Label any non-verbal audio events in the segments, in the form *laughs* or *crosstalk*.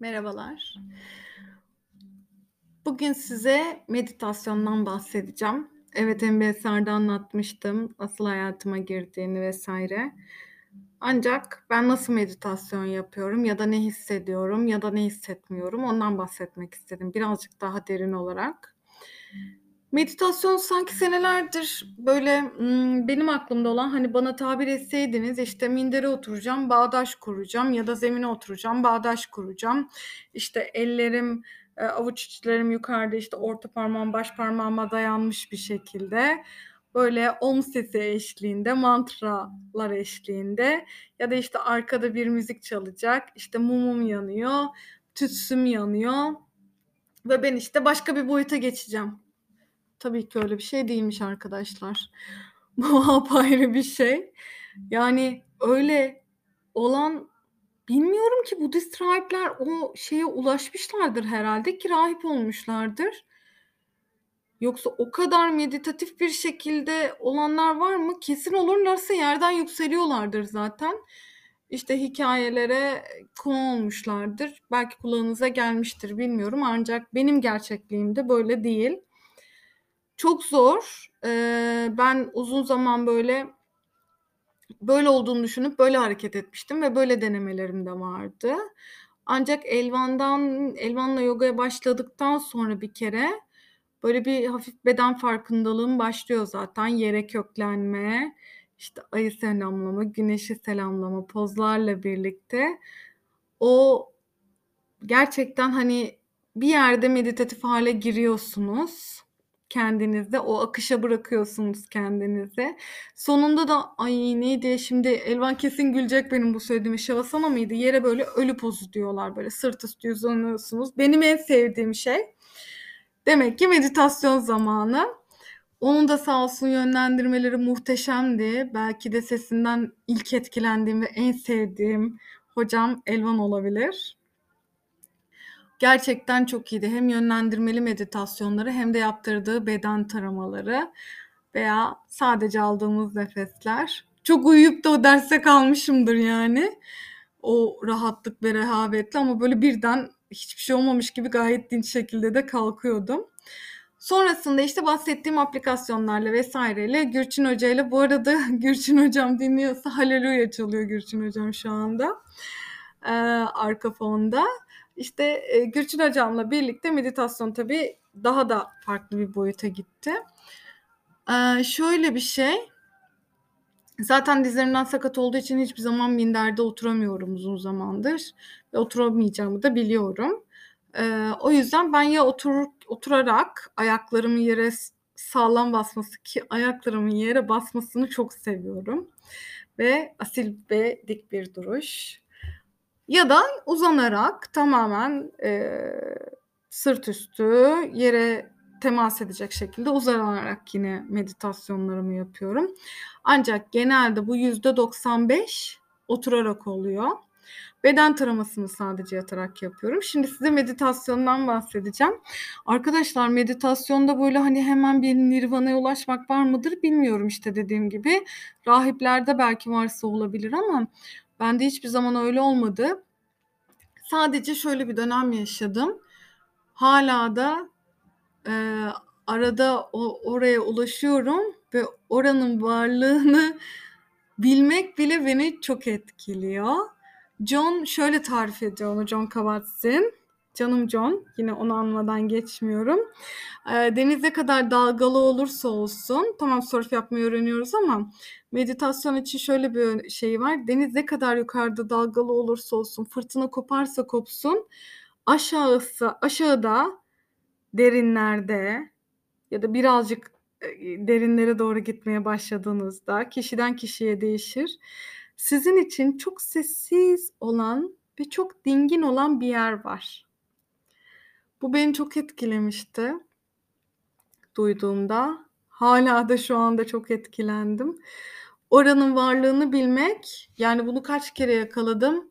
Merhabalar. Bugün size meditasyondan bahsedeceğim. Evet, MBSR'da anlatmıştım nasıl hayatıma girdiğini vs. Ancak ben nasıl meditasyon yapıyorum ya da ne hissediyorum ya da ne hissetmiyorum ondan bahsetmek istedim birazcık daha derin olarak. Meditasyon sanki senelerdir böyle, ımm, benim aklımda olan, hani, bana tabir etseydiniz, işte, mindere oturacağım, bağdaş kuracağım ya da zemine oturacağım, bağdaş kuracağım. İşte, ellerim, eee, avuç içlerim yukarıda, işte, orta parmağım baş parmağıma dayanmış bir şekilde, böyle, om sesi eşliğinde, mantralar eşliğinde ya da, işte, arkada bir müzik çalacak, işte, mumum yanıyor, tütsüm yanıyor ve ben, işte, başka bir boyuta geçeceğim. Tabii ki öyle bir şey değilmiş arkadaşlar. *laughs* Bu apayrı bir şey. Yani öyle olan bilmiyorum ki Budist rahipler o şeye ulaşmışlardır herhâlde ki rahip olmuşlardır. Yoksa o kadar meditatif bir şekilde olanlar var mı? Kesin olurlarsa yerden yükseliyorlardır zaten. İşte, hikâyelere konu olmuşlardır. Belki kulağınıza gelmiştir bilmiyorum ancak benim gerçekliğimde böyle değil. Çok zor. Eee, ben uzun zaman böyle böyle olduğunu düşünüp böyle hareket etmiştim ve böyle denemelerim de vardı. Ancak Elvan'dan Elvan'la yogaya başladıktan sonra bir kere böyle bir hafif beden farkındalığım başlıyor zaten. Yere köklenme, işte, ayı selamlama, güneşi selamlama pozlarla birlikte o gerçekten, hani, bir yerde meditatif hâle giriyorsunuz kendinizde. O akışa bırakıyorsunuz kendinizi. Sonunda da ay neydi şimdi Elvan kesin gülecek benim bu söylediğime. Şavasana mıydı? Yere böyle ölü pozu diyorlar. Böyle sırt üstü uzanıyorsunuz. Benim en sevdiğim şey. Demek ki meditasyon zamanı. Onun da sağ olsun yönlendirmeleri muhteşemdi. Belki de sesinden ilk etkilendiğim ve en sevdiğim hocam Elvan olabilir. Gerçekten çok iyiydi. Hem yönlendirmeli meditasyonları hem de yaptırdığı beden taramaları veya sadece aldığımız nefesler. Çok uyuyup da o derste kalmışımdır yani. O rahatlık ve rehavetle ama böyle birden hiçbir şey olmamış gibi gayet dinç şekilde de kalkıyordum. Sonrasında, işte, bahsettiğim aplikasyonlarla vs.'le Gürçin Hoca'yla bu arada *laughs* Gürçin Hocam dinliyorsa haleluya çalıyor Gürçin Hocam şu anda, eee, arka fonda. İşte, eee, Gürçin Hocam'la birlikte meditasyon tabii daha da farklı bir boyuta gitti. Eee, şöyle bir şey zaten dizlerimden sakat olduğu için hiçbir zaman minderde oturamıyorum uzun zamandır ve oturamayacağımı da biliyorum. Eee, o yüzden ben ya oturur oturarak ayaklarımın yere sağlam basması ki ayaklarımın yere basmasını çok seviyorum ve asil ve dik bir duruş ya da uzanarak tamamen, eee, sırt üstü yere temas edecek şekilde uzanarak yine meditasyonlarımı yapıyorum. Ancak genelde bu %95 oturarak oluyor. Beden taramasını sadece yatarak yapıyorum. Şimdi size meditasyondan bahsedeceğim. Arkadaşlar meditasyonda böyle, hani, hemen bir nirvana'ya ulaşmak var mıdır bilmiyorum, işte, dediğim gibi. Rahiplerde belki varsa olabilir ama bende hiçbir zaman öyle olmadı. Sadece şöyle bir dönem yaşadım. Hâlâ da, eee, arada o oraya ulaşıyorum ve oranın varlığını *laughs* bilmek bile beni çok etkiliyor. John şöyle tarif ediyor onu John Kabat-Zinn. Canım John, yine onu anmadan geçmiyorum. Eee, deniz ne kadar dalgalı olursa olsun, tamam surf yapmayı öğreniyoruz ama meditasyon için şöyle bir ön şeyi var. Deniz ne kadar yukarıda dalgalı olursa olsun, fırtına koparsa kopsun, aşağısı aşağıda, derinlerde ya da birazcık, eee, derinlere doğru gitmeye başladığınızda, kişiden kişiye değişir, sizin için çok sessiz olan ve çok dingin olan bir yer var. Bu beni çok etkilemişti duyduğumda. Hâlâ da şu anda çok etkilendim. Oranın varlığını bilmek, yani bunu kaç kere yakaladım?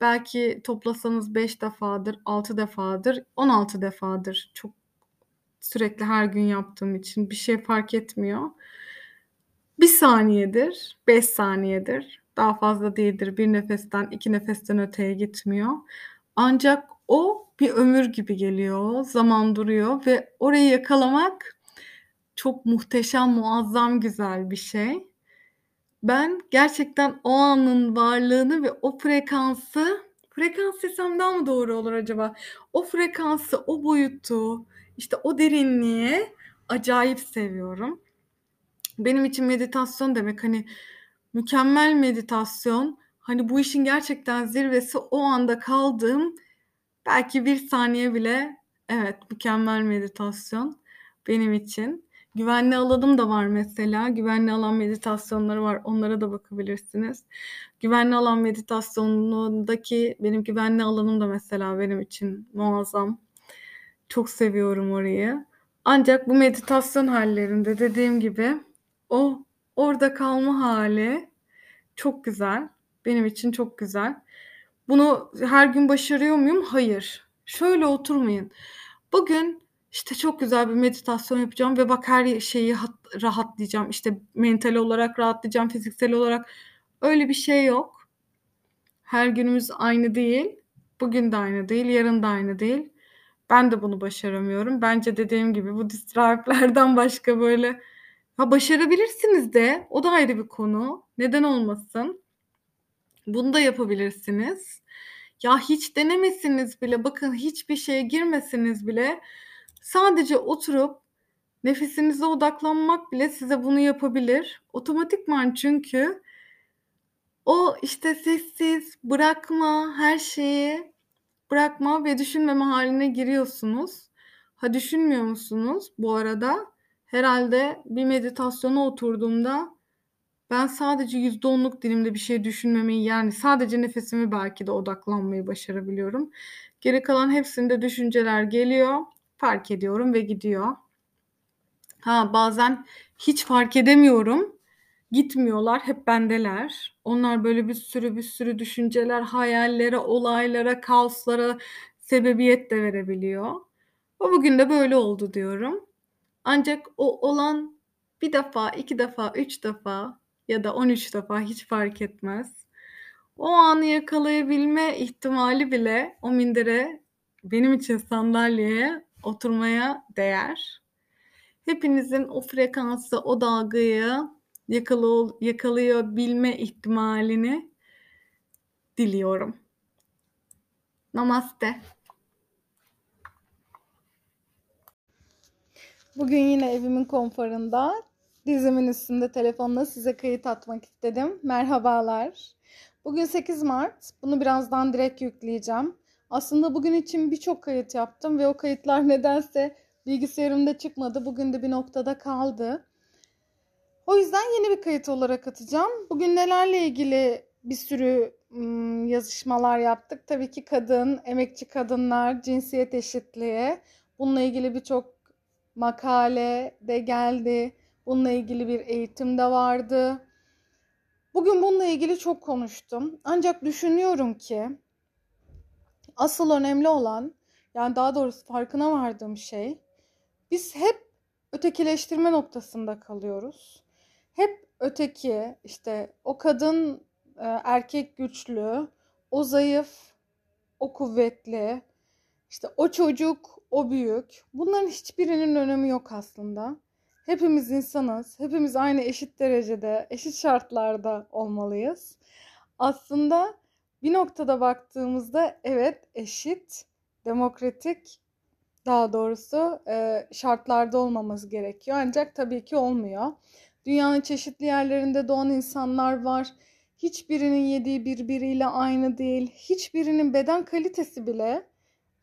Belki toplasanız 5 defadır, 6 defadır, 16 defadır. Çok sürekli her gün yaptığım için bir şey fark etmiyor. 1 saniyedir, 5 saniyedir, daha fazla değildir. 1 nefesten, 2 nefesten öteye gitmiyor. Ancak o bir ömür gibi geliyor. Zaman duruyor ve orayı yakalamak çok muhteşem, muazzam güzel bir şey. Ben gerçekten o anın varlığını ve o frekansı, frekans desem daha mı doğru olur acaba? O frekansı, o boyutu, işte o derinliği acayip seviyorum. Benim için meditasyon demek hani mükemmel meditasyon, hani bu işin gerçekten zirvesi o anda kaldığım belki bir saniye bile evet mükemmel meditasyon benim için. Güvenli alanım da var mesela. Güvenli alan meditasyonları var. Onlara da bakabilirsiniz. Güvenli alan meditasyonundaki benim güvenli alanım da mesela benim için muazzam. Çok seviyorum orayı. Ancak bu meditasyon hallerinde dediğim gibi o orada kalma hali çok güzel. Benim için çok güzel. Bunu her gün başarıyor muyum? Hayır. Şöyle oturmayın. Bugün işte çok güzel bir meditasyon yapacağım ve bak her şeyi rahatlayacağım. İşte mental olarak rahatlayacağım, fiziksel olarak. Öyle bir şey yok. Her günümüz aynı değil. Bugün de aynı değil, yarın da aynı değil. Ben de bunu başaramıyorum. Bence dediğim gibi bu distrayiplerden başka böyle ha başarabilirsiniz de o da ayrı bir konu. Neden olmasın? Bunu da yapabilirsiniz. Ya hiç denemesiniz bile, bakın hiçbir şeye girmesiniz bile Sadece oturup nefesinize odaklanmak bile size bunu yapabilir. Otomatikman çünkü o işte sessiz, bırakma, her şeyi bırakma ve düşünmeme haline giriyorsunuz. Ha düşünmüyor musunuz bu arada? Herhalde bir meditasyona oturduğumda ben sadece %10'luk dilimde bir şey düşünmemeyi yani sadece nefesimi belki de odaklanmayı başarabiliyorum. Geri kalan hepsinde düşünceler geliyor fark ediyorum ve gidiyor. Ha bazen hiç fark edemiyorum. Gitmiyorlar, hep bendeler. Onlar böyle bir sürü bir sürü düşünceler, hayallere, olaylara, kaoslara sebebiyet de verebiliyor. O bugün de böyle oldu diyorum. Ancak o olan bir defa, iki defa, üç defa ya da on üç defa hiç fark etmez. O anı yakalayabilme ihtimali bile o mindere benim için sandalyeye oturmaya değer. Hepinizin o frekansı, o dalgayı yakalıyor, yakalayabilme ihtimalini diliyorum. Namaste. Bugün yine evimin konforunda dizimin üstünde telefonla size kayıt atmak istedim. Merhabalar. Bugün 8 Mart. Bunu birazdan direkt yükleyeceğim. Aslında bugün için birçok kayıt yaptım ve o kayıtlar *laughs* nedense bilgisayarımda çıkmadı. Bugün de bir noktada kaldı. O yüzden yeni bir kayıt olarak atacağım. Bugün nelerle ilgili bir sürü yazışmalar yaptık. Tabii ki kadın, emekçi kadınlar, cinsiyet eşitliği. Bununla ilgili birçok makale de geldi. Bununla ilgili bir eğitim de vardı. Bugün bununla ilgili çok konuştum. Ancak düşünüyorum ki asıl önemli olan yani daha doğrusu farkına vardığım şey biz hep ötekileştirme noktasında kalıyoruz. Hep öteki işte o kadın e, erkek güçlü, o zayıf, o kuvvetli, işte o çocuk, o büyük. Bunların hiçbirinin önemi yok aslında. Hepimiz insanız. Hepimiz aynı eşit derecede, eşit şartlarda olmalıyız. Aslında bir noktada baktığımızda evet eşit, demokratik daha doğrusu e, şartlarda olmamız gerekiyor. Ancak tabii ki olmuyor. Dünyanın çeşitli yerlerinde doğan insanlar var. Hiçbirinin yediği birbiriyle aynı değil. Hiçbirinin beden kalitesi bile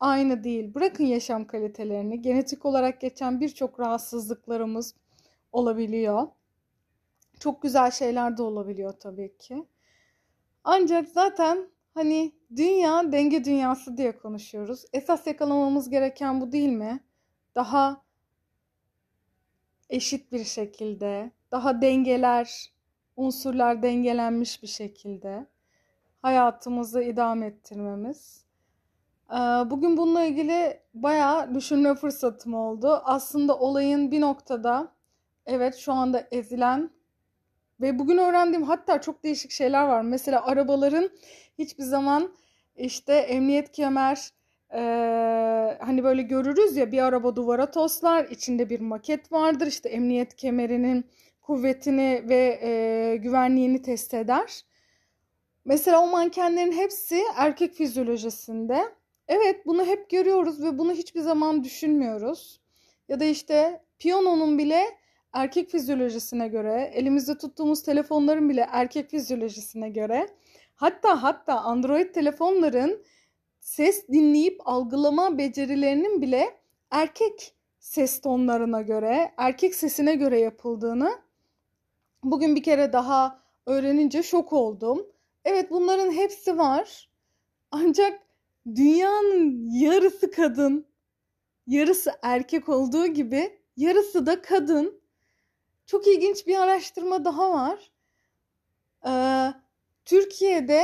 aynı değil. Bırakın yaşam kalitelerini. Genetik olarak geçen birçok rahatsızlıklarımız olabiliyor. Çok güzel şeyler de olabiliyor tabii ki. Ancak zaten hani dünya denge dünyası diye konuşuyoruz. Esas yakalamamız gereken bu değil mi? Daha eşit bir şekilde, daha dengeler, unsurlar dengelenmiş bir şekilde hayatımızı idame ettirmemiz. Bugün bununla ilgili bayağı düşünme fırsatım oldu. Aslında olayın bir noktada evet şu anda ezilen ve bugün öğrendiğim hatta çok değişik şeyler var. Mesela arabaların hiçbir zaman işte emniyet kemer Ee, hani böyle görürüz ya bir araba duvara toslar, içinde bir maket vardır. İşte emniyet kemerinin kuvvetini ve e, güvenliğini test eder. Mesela o mankenlerin hepsi erkek fizyolojisinde. Evet bunu hep görüyoruz ve bunu hiçbir zaman düşünmüyoruz. Ya da işte piyanonun bile erkek fizyolojisine göre, elimizde tuttuğumuz telefonların bile erkek fizyolojisine göre, hatta hatta Android telefonların ses dinleyip algılama becerilerinin bile erkek ses tonlarına göre, erkek sesine göre yapıldığını bugün bir kere daha öğrenince şok oldum. Evet bunların hepsi var. Ancak dünyanın yarısı kadın, yarısı erkek olduğu gibi yarısı da kadın. Çok ilginç bir araştırma daha var. Ee, Türkiye'de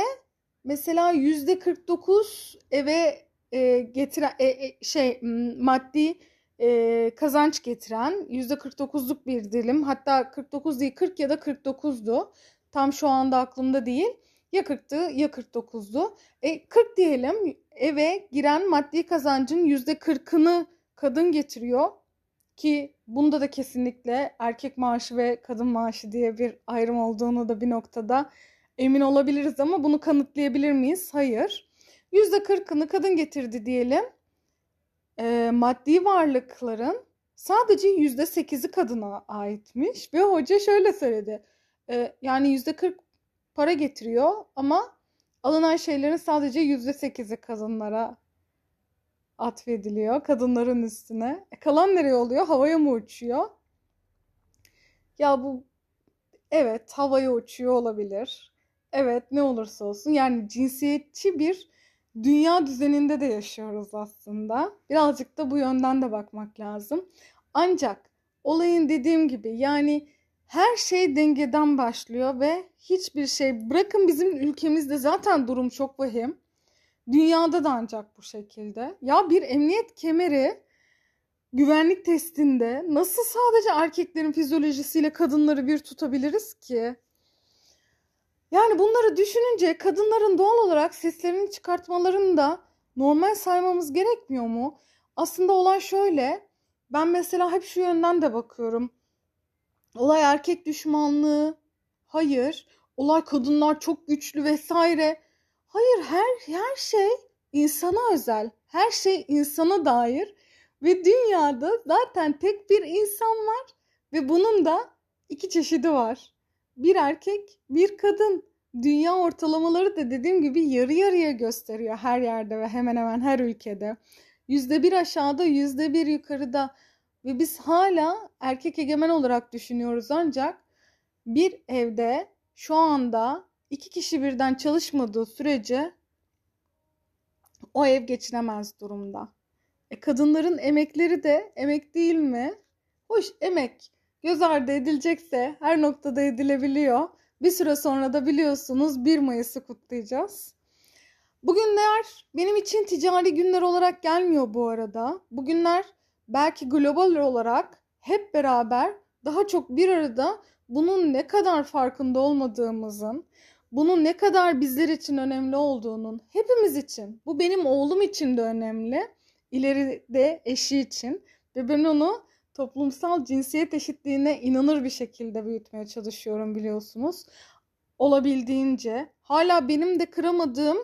mesela yüzde 49 eve e, getiren e, e, şey maddi e, kazanç getiren yüzde 49'luk bir dilim hatta 49 değil 40 ya da 49'du tam şu anda aklımda değil ya 40'tı ya 49'du e, 40 diyelim eve giren maddi kazancın yüzde 40'ını kadın getiriyor ki bunda da kesinlikle erkek maaşı ve kadın maaşı diye bir ayrım olduğunu da bir noktada emin olabiliriz ama bunu kanıtlayabilir miyiz? Hayır. %40'ını kadın getirdi diyelim. E, maddi varlıkların sadece %8'i kadına aitmiş ve hoca şöyle söyledi. E, yani %40 para getiriyor ama alınan şeylerin sadece %8'i kadınlara atfediliyor. Kadınların üstüne. E, kalan nereye oluyor? Havaya mı uçuyor? Ya bu evet havaya uçuyor olabilir. Evet ne olursa olsun yani cinsiyetçi bir dünya düzeninde de yaşıyoruz aslında. Birazcık da bu yönden de bakmak lazım. Ancak olayın dediğim gibi yani her şey dengeden başlıyor ve hiçbir şey bırakın bizim ülkemizde zaten durum çok vahim. Dünyada da ancak bu şekilde. Ya bir emniyet kemeri güvenlik testinde nasıl sadece erkeklerin fizyolojisiyle kadınları bir tutabiliriz ki? Yani bunları düşününce kadınların doğal olarak seslerini çıkartmalarını da normal saymamız gerekmiyor mu? Aslında olay şöyle. Ben mesela hep şu yönden de bakıyorum. Olay erkek düşmanlığı. Hayır. Olay kadınlar çok güçlü vesaire. Hayır her her şey insana özel. Her şey insana dair ve dünyada zaten tek bir insan var ve bunun da iki çeşidi var. Bir erkek, bir kadın. Dünya ortalamaları da dediğim gibi yarı yarıya gösteriyor her yerde ve hemen hemen her ülkede. Yüzde bir aşağıda, yüzde bir yukarıda ve biz hala erkek egemen olarak düşünüyoruz ancak bir evde şu anda iki kişi birden çalışmadığı sürece o ev geçinemez durumda. E, kadınların emekleri de emek değil mi? Hoş emek göz ardı edilecekse her noktada edilebiliyor. Bir süre sonra da biliyorsunuz 1 Mayıs'ı kutlayacağız. Bugünler benim için ticari günler olarak gelmiyor bu arada. Bugünler belki global olarak hep beraber daha çok bir arada bunun ne kadar farkında olmadığımızın, bunun ne kadar bizler için önemli olduğunun, hepimiz için, bu benim oğlum için de önemli, ileride eşi için ve ben onu toplumsal cinsiyet eşitliğine inanır bir şekilde büyütmeye çalışıyorum biliyorsunuz. Olabildiğince. Hala benim de kıramadığım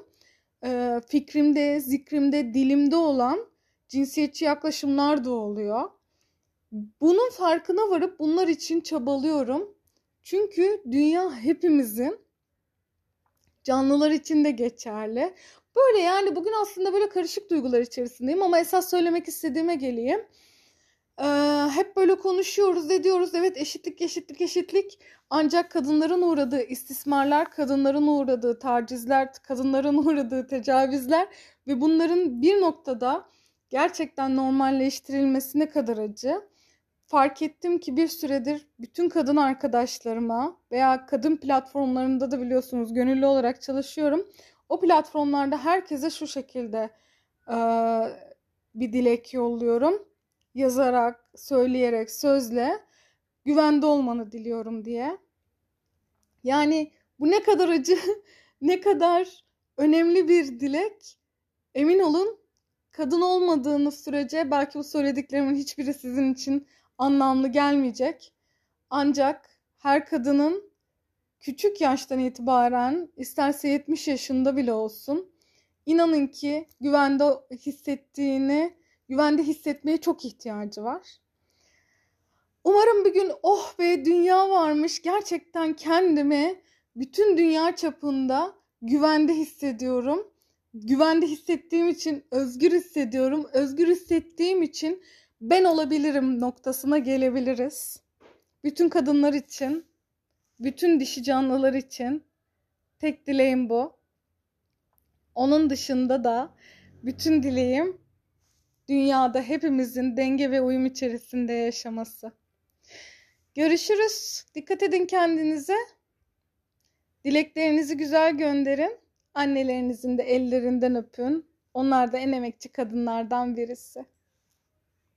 fikrimde, zikrimde, dilimde olan cinsiyetçi yaklaşımlar da oluyor. Bunun farkına varıp bunlar için çabalıyorum. Çünkü dünya hepimizin canlılar için de geçerli. Böyle yani bugün aslında böyle karışık duygular içerisindeyim ama esas söylemek istediğime geleyim. Ee, hep böyle konuşuyoruz ediyoruz evet eşitlik eşitlik eşitlik ancak kadınların uğradığı istismarlar, kadınların uğradığı tacizler, kadınların *laughs* uğradığı tecavüzler ve bunların bir noktada gerçekten normalleştirilmesi ne kadar acı. Fark ettim ki bir süredir bütün kadın arkadaşlarıma veya kadın platformlarında da biliyorsunuz gönüllü olarak çalışıyorum. O platformlarda herkese şu şekilde e, bir dilek yolluyorum yazarak, söyleyerek, sözle güvende olmanı diliyorum diye. Yani bu ne kadar acı, *laughs* ne kadar önemli bir dilek. Emin olun kadın olmadığınız sürece belki bu söylediklerimin hiçbiri sizin için anlamlı gelmeyecek. Ancak her kadının küçük yaştan itibaren isterse 70 yaşında bile olsun inanın ki güvende hissettiğini, güvende hissetmeye çok ihtiyacı var. Umarım bir gün oh be dünya varmış gerçekten kendimi bütün dünya çapında güvende hissediyorum. Güvende hissettiğim için özgür hissediyorum. Özgür hissettiğim için ben olabilirim noktasına gelebiliriz. Bütün kadınlar için, bütün dişi canlılar için tek dileğim bu. Onun dışında da bütün dileğim dünyada hepimizin denge ve uyum içerisinde yaşaması. Görüşürüz. Dikkat edin kendinize. Dileklerinizi güzel gönderin. Annelerinizin de ellerinden öpün. Onlar da en emekçi kadınlardan birisi.